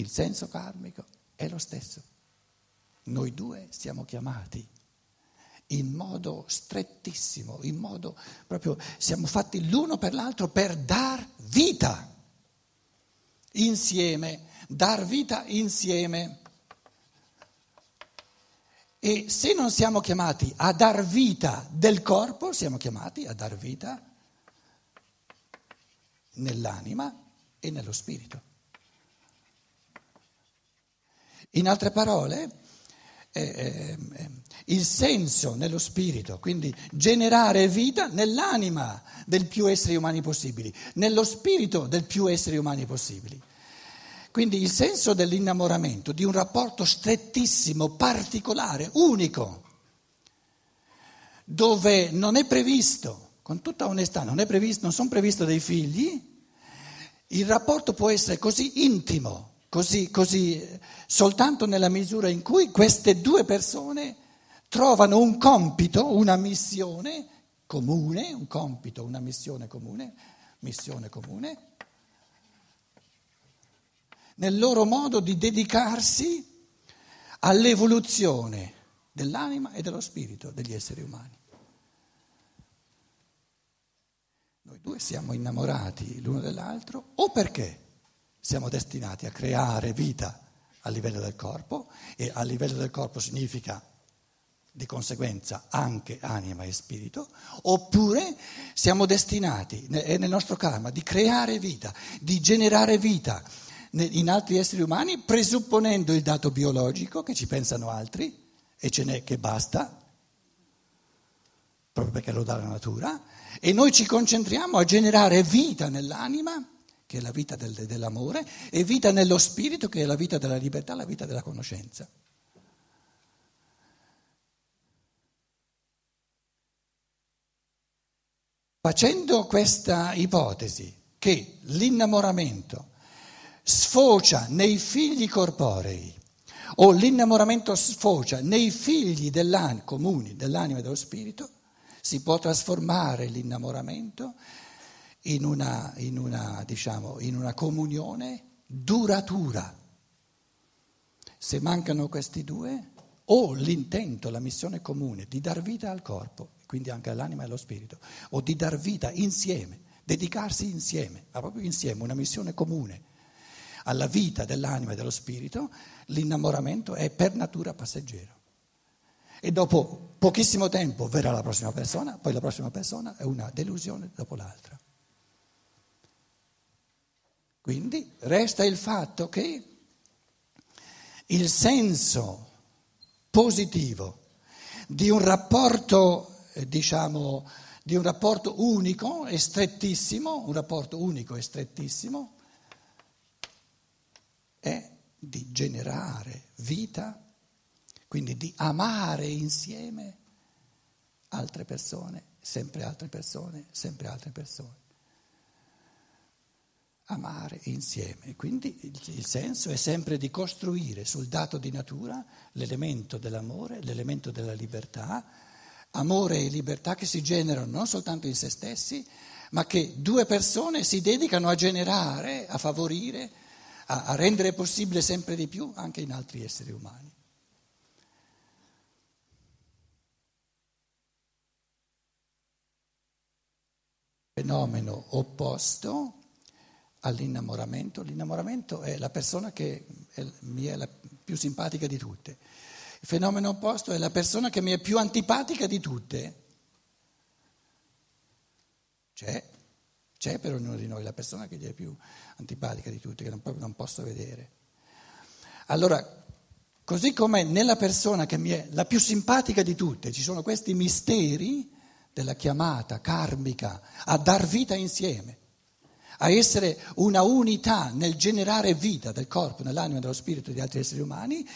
Il senso karmico è lo stesso. Noi due siamo chiamati in modo strettissimo, in modo proprio siamo fatti l'uno per l'altro per dar vita insieme, dar vita insieme. E se non siamo chiamati a dar vita del corpo, siamo chiamati a dar vita nell'anima e nello spirito. In altre parole, eh, eh, il senso nello spirito, quindi generare vita nell'anima del più esseri umani possibili, nello spirito del più esseri umani possibili. Quindi il senso dell'innamoramento, di un rapporto strettissimo, particolare, unico, dove non è previsto, con tutta onestà, non, previsto, non sono previsti dei figli, il rapporto può essere così intimo, così, così soltanto nella misura in cui queste due persone trovano un compito, una missione comune, un compito, una missione comune, missione comune, nel loro modo di dedicarsi all'evoluzione dell'anima e dello spirito degli esseri umani. Noi due siamo innamorati l'uno dell'altro o perché siamo destinati a creare vita a livello del corpo e a livello del corpo significa di conseguenza anche anima e spirito, oppure siamo destinati, è nel nostro karma, di creare vita, di generare vita in altri esseri umani, presupponendo il dato biologico, che ci pensano altri, e ce n'è che basta, proprio perché lo dà la natura, e noi ci concentriamo a generare vita nell'anima che è la vita del, dell'amore, e vita nello spirito, che è la vita della libertà, la vita della conoscenza. Facendo questa ipotesi che l'innamoramento sfocia nei figli corporei o l'innamoramento sfocia nei figli dell'anima, comuni dell'anima e dello spirito, si può trasformare l'innamoramento in una, in una, diciamo, in una comunione duratura. Se mancano questi due, o l'intento, la missione comune di dar vita al corpo, quindi anche all'anima e allo spirito, o di dar vita insieme, dedicarsi insieme, ma proprio insieme, una missione comune alla vita dell'anima e dello spirito, l'innamoramento è per natura passeggero. E dopo pochissimo tempo verrà la prossima persona, poi la prossima persona è una delusione dopo l'altra. Quindi resta il fatto che il senso positivo di un rapporto, eh, diciamo, di un rapporto unico e strettissimo, un rapporto unico e strettissimo, è di generare vita, quindi di amare insieme altre persone, sempre altre persone, sempre altre persone amare insieme. Quindi il senso è sempre di costruire sul dato di natura l'elemento dell'amore, l'elemento della libertà, amore e libertà che si generano non soltanto in se stessi, ma che due persone si dedicano a generare, a favorire, a, a rendere possibile sempre di più anche in altri esseri umani. Fenomeno opposto all'innamoramento. L'innamoramento è la persona che è, mi è la più simpatica di tutte. Il fenomeno opposto è la persona che mi è più antipatica di tutte. C'è, c'è per ognuno di noi la persona che gli è più antipatica di tutte, che non, non posso vedere. Allora, così come nella persona che mi è la più simpatica di tutte ci sono questi misteri della chiamata karmica a dar vita insieme a essere una unità nel generare vita del corpo, nell'anima e dello spirito di altri esseri umani,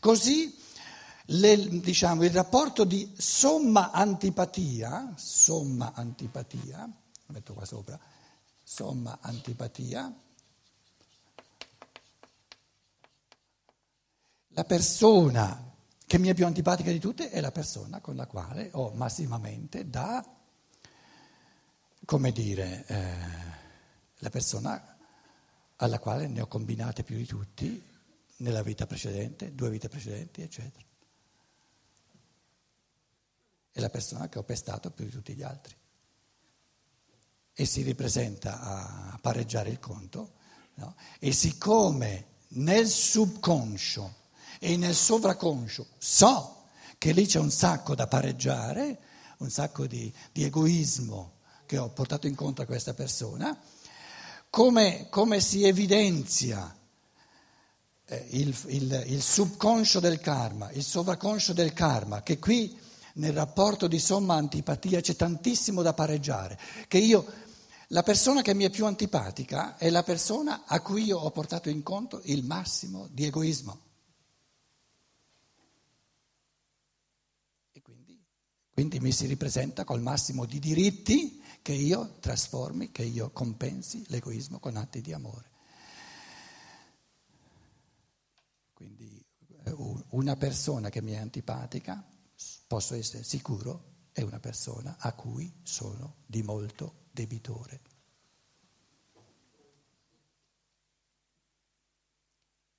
così le, diciamo, il rapporto di somma antipatia, somma antipatia, metto qua sopra, somma antipatia, la persona che mi è più antipatica di tutte è la persona con la quale ho massimamente da, come dire, eh, la persona alla quale ne ho combinate più di tutti nella vita precedente, due vite precedenti, eccetera. È la persona che ho pestato più di tutti gli altri. E si ripresenta a pareggiare il conto, no? e siccome nel subconscio e nel sovraconscio so che lì c'è un sacco da pareggiare, un sacco di, di egoismo che ho portato incontro a questa persona, come, come si evidenzia eh, il, il, il subconscio del karma, il sovraconscio del karma, che qui nel rapporto di somma antipatia c'è tantissimo da pareggiare, che io, la persona che mi è più antipatica è la persona a cui io ho portato in conto il massimo di egoismo. Quindi mi si ripresenta col massimo di diritti che io trasformi, che io compensi l'egoismo con atti di amore. Quindi eh, una persona che mi è antipatica, posso essere sicuro, è una persona a cui sono di molto debitore.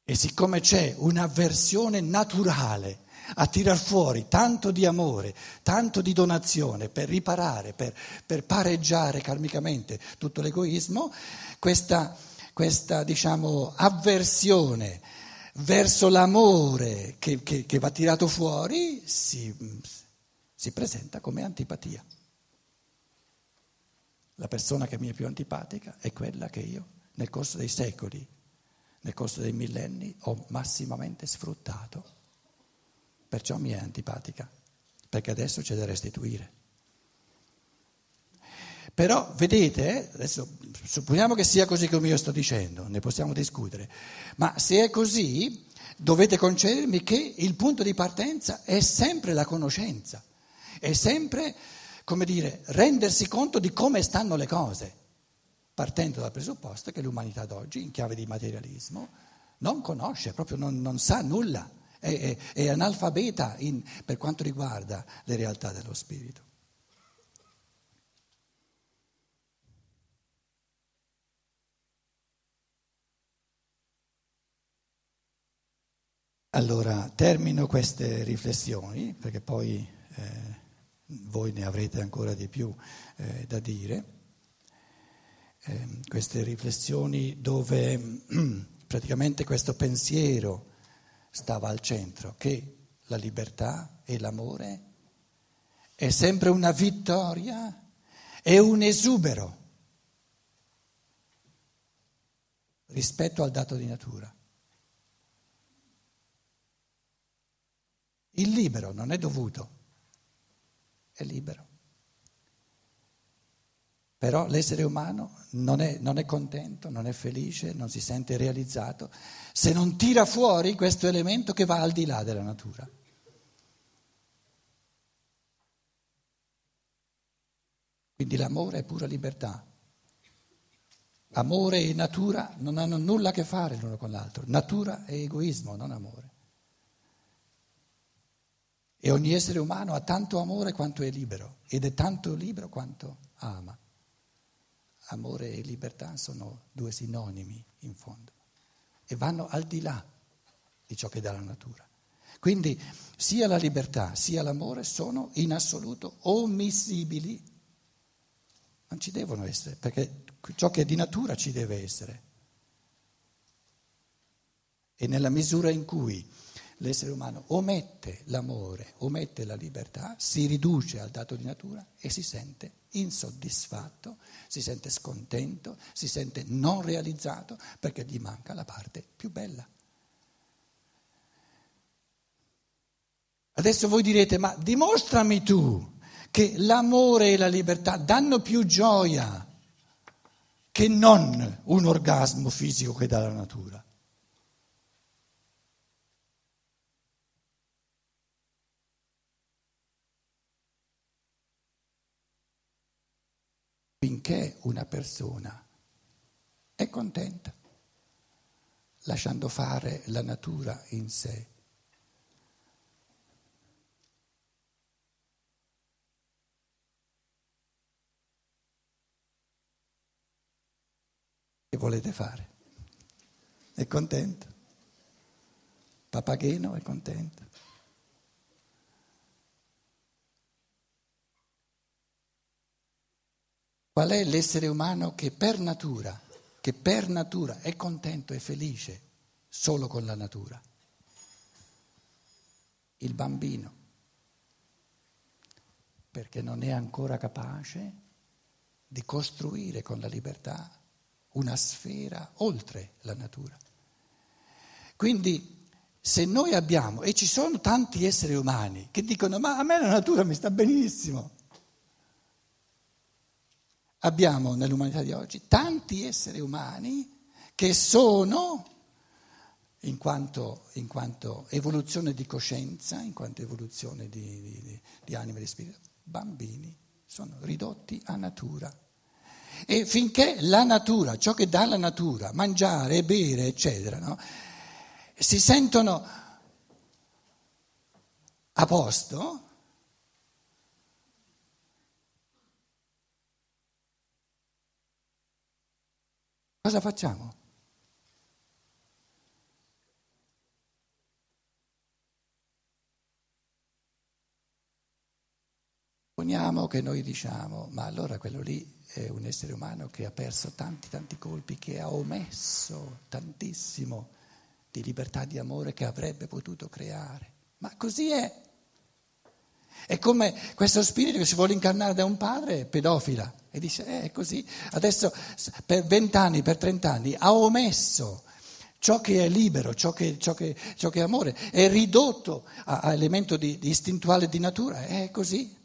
E siccome c'è un'avversione naturale a tirar fuori tanto di amore, tanto di donazione per riparare, per, per pareggiare karmicamente tutto l'egoismo, questa, questa diciamo, avversione verso l'amore che, che, che, va tirato fuori si, si presenta come antipatia. La persona che mi è più antipatica è quella che io nel corso dei secoli, nel corso dei millenni ho massimamente sfruttato perciò mi è antipatica, perché adesso c'è da restituire. Però vedete, adesso supponiamo che sia così come io sto dicendo, ne possiamo discutere, ma se è così dovete concedermi che il punto di partenza è sempre la conoscenza, è sempre, come dire, rendersi conto di come stanno le cose, partendo dal presupposto che l'umanità d'oggi, in chiave di materialismo, non conosce, proprio non, non sa nulla è, è, è analfabeta in, per quanto riguarda le realtà dello spirito. Allora, termino queste riflessioni perché poi eh, voi ne avrete ancora di più eh, da dire. Eh, queste riflessioni dove praticamente questo pensiero stava al centro, che la libertà e l'amore è sempre una vittoria e un esubero rispetto al dato di natura. Il libero non è dovuto, è libero. Però l'essere umano non è, non è, contento, non è felice, non si sente realizzato se non tira fuori questo elemento che va al di là della natura. Quindi l'amore è pura libertà. Amore e natura non hanno nulla a che fare l'uno con l'altro. Natura è egoismo, non amore. E ogni essere umano ha tanto amore quanto è libero ed è tanto libero quanto ama amore e libertà sono due sinonimi in fondo e vanno al di là di ciò che dà la natura. Quindi sia la libertà sia l'amore sono in assoluto ommissibili, non ci devono essere, perché ciò che è di natura ci deve essere. E nella misura in cui l'essere umano omette l'amore, omette la libertà, si riduce al dato di natura e si sente insoddisfatto, si sente scontento, si sente non realizzato perché gli manca la parte più bella. Adesso voi direte, ma dimostrami tu che l'amore e la libertà danno più gioia che non un orgasmo fisico che dà la natura. Finché una persona è contenta, lasciando fare la natura in sé. Che volete fare? È contento? Papageno è contento? Qual è l'essere umano che per natura, che per natura è contento e felice solo con la natura? Il bambino, perché non è ancora capace di costruire con la libertà una sfera oltre la natura. Quindi se noi abbiamo, e ci sono tanti esseri umani che dicono ma a me la natura mi sta benissimo, abbiamo nell'umanità di oggi tanti esseri umani che sono, in quanto, in quanto evoluzione di coscienza, in quanto evoluzione di, di, di anima e di spirito, bambini, sono ridotti a natura. E finché la natura, ciò che dà la natura, mangiare, bere, eccetera, no? si sentono a posto, cosa facciamo? Supponiamo che noi diciamo, ma allora quello lì è un essere umano che ha perso tanti, tanti colpi, che ha omesso tantissimo di libertà di amore che avrebbe potuto creare. Ma così è. È come questo spirito che si vuole incarnare da un padre pedofila e dice, eh, è così, adesso per vent'anni, per trent'anni ha omesso ciò che è libero, ciò che, ciò che, ciò che è amore, è ridotto a, a elemento di, di istintuale di natura, è così.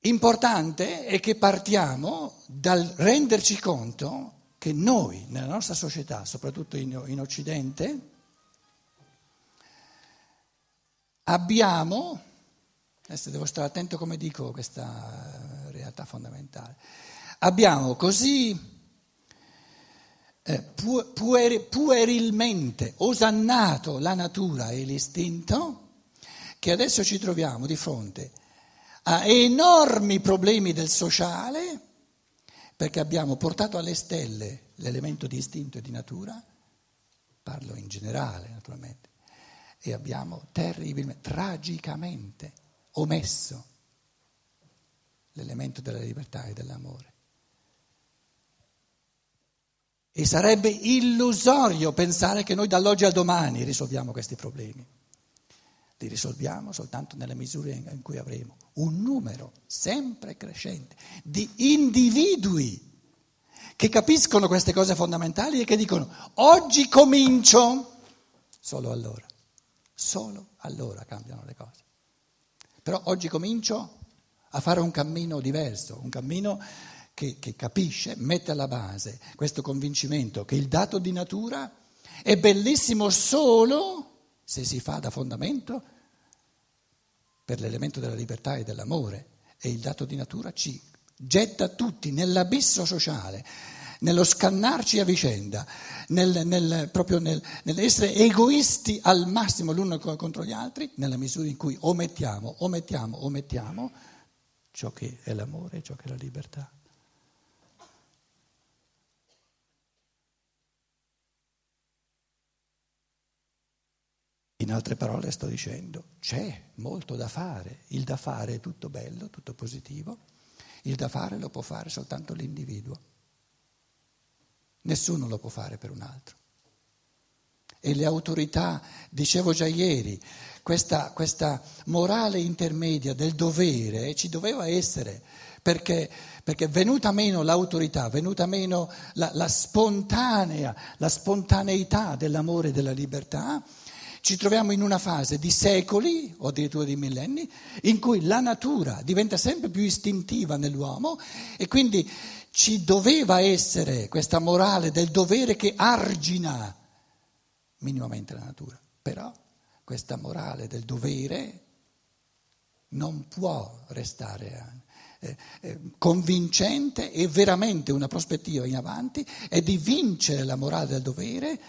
Importante è che partiamo dal renderci conto che noi, nella nostra società, soprattutto in, in Occidente, abbiamo, adesso devo stare attento come dico questa realtà fondamentale, abbiamo così eh, puer, puerilmente osannato la natura e l'istinto che adesso ci troviamo di fronte a enormi problemi del sociale perché abbiamo portato alle stelle l'elemento di istinto e di natura, parlo in generale naturalmente, e abbiamo terribilmente, tragicamente omesso l'elemento della libertà e dell'amore. E sarebbe illusorio pensare che noi dall'oggi al domani risolviamo questi problemi li risolviamo soltanto nella misura in cui avremo un numero sempre crescente di individui che capiscono queste cose fondamentali e che dicono oggi comincio, solo allora, solo allora cambiano le cose. Però oggi comincio a fare un cammino diverso, un cammino che, che capisce, mette alla base questo convincimento che il dato di natura è bellissimo solo se si fa da fondamento per l'elemento della libertà e dell'amore. E il dato di natura ci getta tutti nell'abisso sociale, nello scannarci a vicenda, nel, nel, proprio nel, nell'essere egoisti al massimo l'uno contro gli altri, nella misura in cui omettiamo, omettiamo, omettiamo ciò che è l'amore, ciò che è la libertà. In altre parole sto dicendo, c'è molto da fare, il da fare è tutto bello, tutto positivo, il da fare lo può fare soltanto l'individuo, nessuno lo può fare per un altro. E le autorità, dicevo già ieri, questa, questa morale intermedia del dovere ci doveva essere, perché, perché venuta meno l'autorità, venuta meno la, la spontanea, la spontaneità dell'amore e della libertà, ci troviamo in una fase di secoli o addirittura di millenni in cui la natura diventa sempre più istintiva nell'uomo e quindi ci doveva essere questa morale del dovere che argina minimamente la natura. Però questa morale del dovere non può restare eh, eh, convincente e veramente una prospettiva in avanti è di vincere la morale del dovere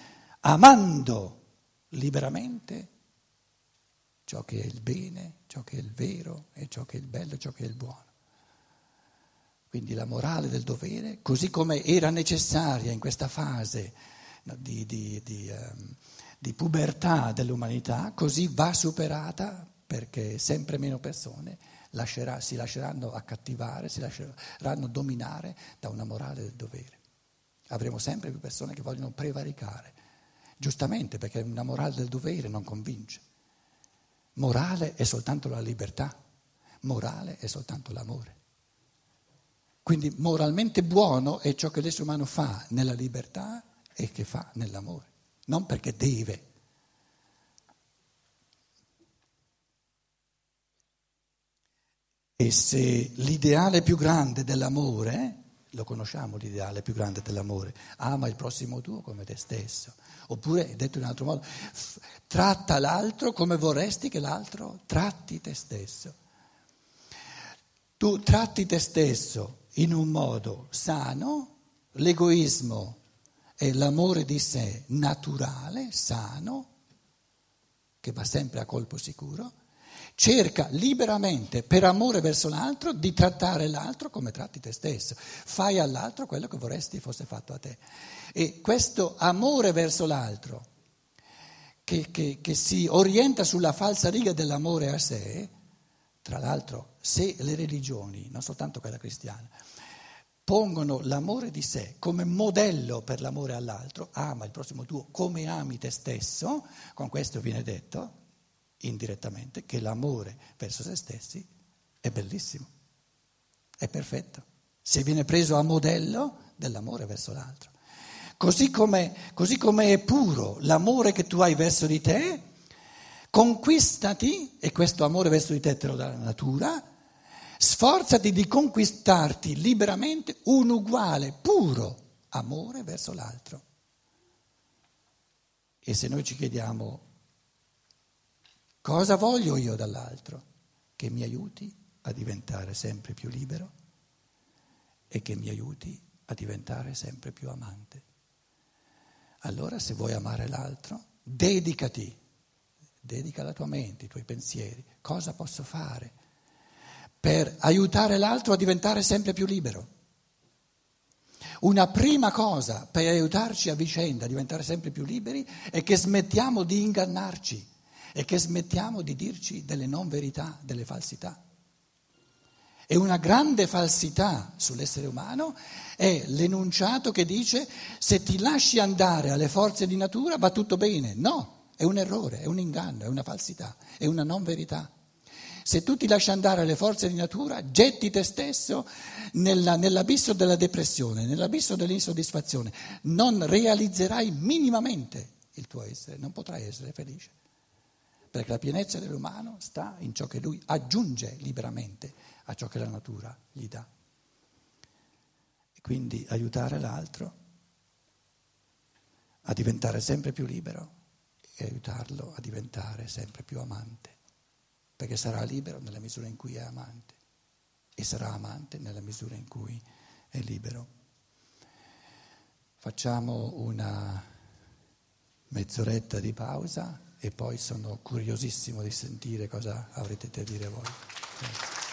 amando liberamente ciò che è il bene, ciò che è il vero e ciò che è il bello, ciò che è il buono. Quindi la morale del dovere, così come era necessaria in questa fase di, di, di, um, di pubertà dell'umanità, così va superata perché sempre meno persone lascerà, si lasceranno accattivare, si lasceranno dominare da una morale del dovere. Avremo sempre più persone che vogliono prevaricare, giustamente perché una morale del dovere non convince. Morale è soltanto la libertà, morale è soltanto l'amore. Quindi moralmente buono è ciò che l'essere umano fa nella libertà e che fa nell'amore, non perché deve. E se l'ideale più grande dell'amore, lo conosciamo l'ideale più grande dell'amore, ama il prossimo tuo come te stesso, oppure, detto in un altro modo, f- tratta l'altro come vorresti che l'altro tratti te stesso. Tu tratti te stesso in un modo sano, l'egoismo è l'amore di sé naturale, sano, che va sempre a colpo sicuro, cerca liberamente, per amore verso l'altro, di trattare l'altro come tratti te stesso. Fai all'altro quello che vorresti fosse fatto a te. E questo amore verso l'altro, che, che, che si orienta sulla falsa riga dell'amore a sé, tra l'altro, se le religioni, non soltanto quella cristiana, pongono l'amore di sé come modello per l'amore all'altro, ama il prossimo tuo come ami te stesso, con questo viene detto indirettamente che l'amore verso se stessi è bellissimo, è perfetto, se viene preso a modello dell'amore verso l'altro. Così come, così come è puro l'amore che tu hai verso di te, Conquistati, e questo amore verso di te te lo dà la natura, sforzati di conquistarti liberamente un uguale, puro amore verso l'altro. E se noi ci chiediamo cosa voglio io dall'altro, che mi aiuti a diventare sempre più libero e che mi aiuti a diventare sempre più amante. Allora se vuoi amare l'altro, dedicati dedica la tua mente, i tuoi pensieri. Cosa posso fare per aiutare l'altro a diventare sempre più libero? Una prima cosa per aiutarci a vicenda a diventare sempre più liberi è che smettiamo di ingannarci e che smettiamo di dirci delle non verità, delle falsità. E una grande falsità sull'essere umano è l'enunciato che dice se ti lasci andare alle forze di natura va tutto bene. No, è un errore, è un inganno, è una falsità, è una non verità. Se tu ti lasci andare alle forze di natura, getti te stesso nella, nell'abisso della depressione, nell'abisso dell'insoddisfazione. Non realizzerai minimamente il tuo essere, non potrai essere felice. Perché la pienezza dell'umano sta in ciò che lui aggiunge liberamente a ciò che la natura gli dà. E quindi aiutare l'altro a diventare sempre più libero e aiutarlo a diventare sempre più amante, perché sarà libero nella misura in cui è amante e sarà amante nella misura in cui è libero. Facciamo una mezz'oretta di pausa e poi sono curiosissimo di sentire cosa avrete da dire voi. Grazie.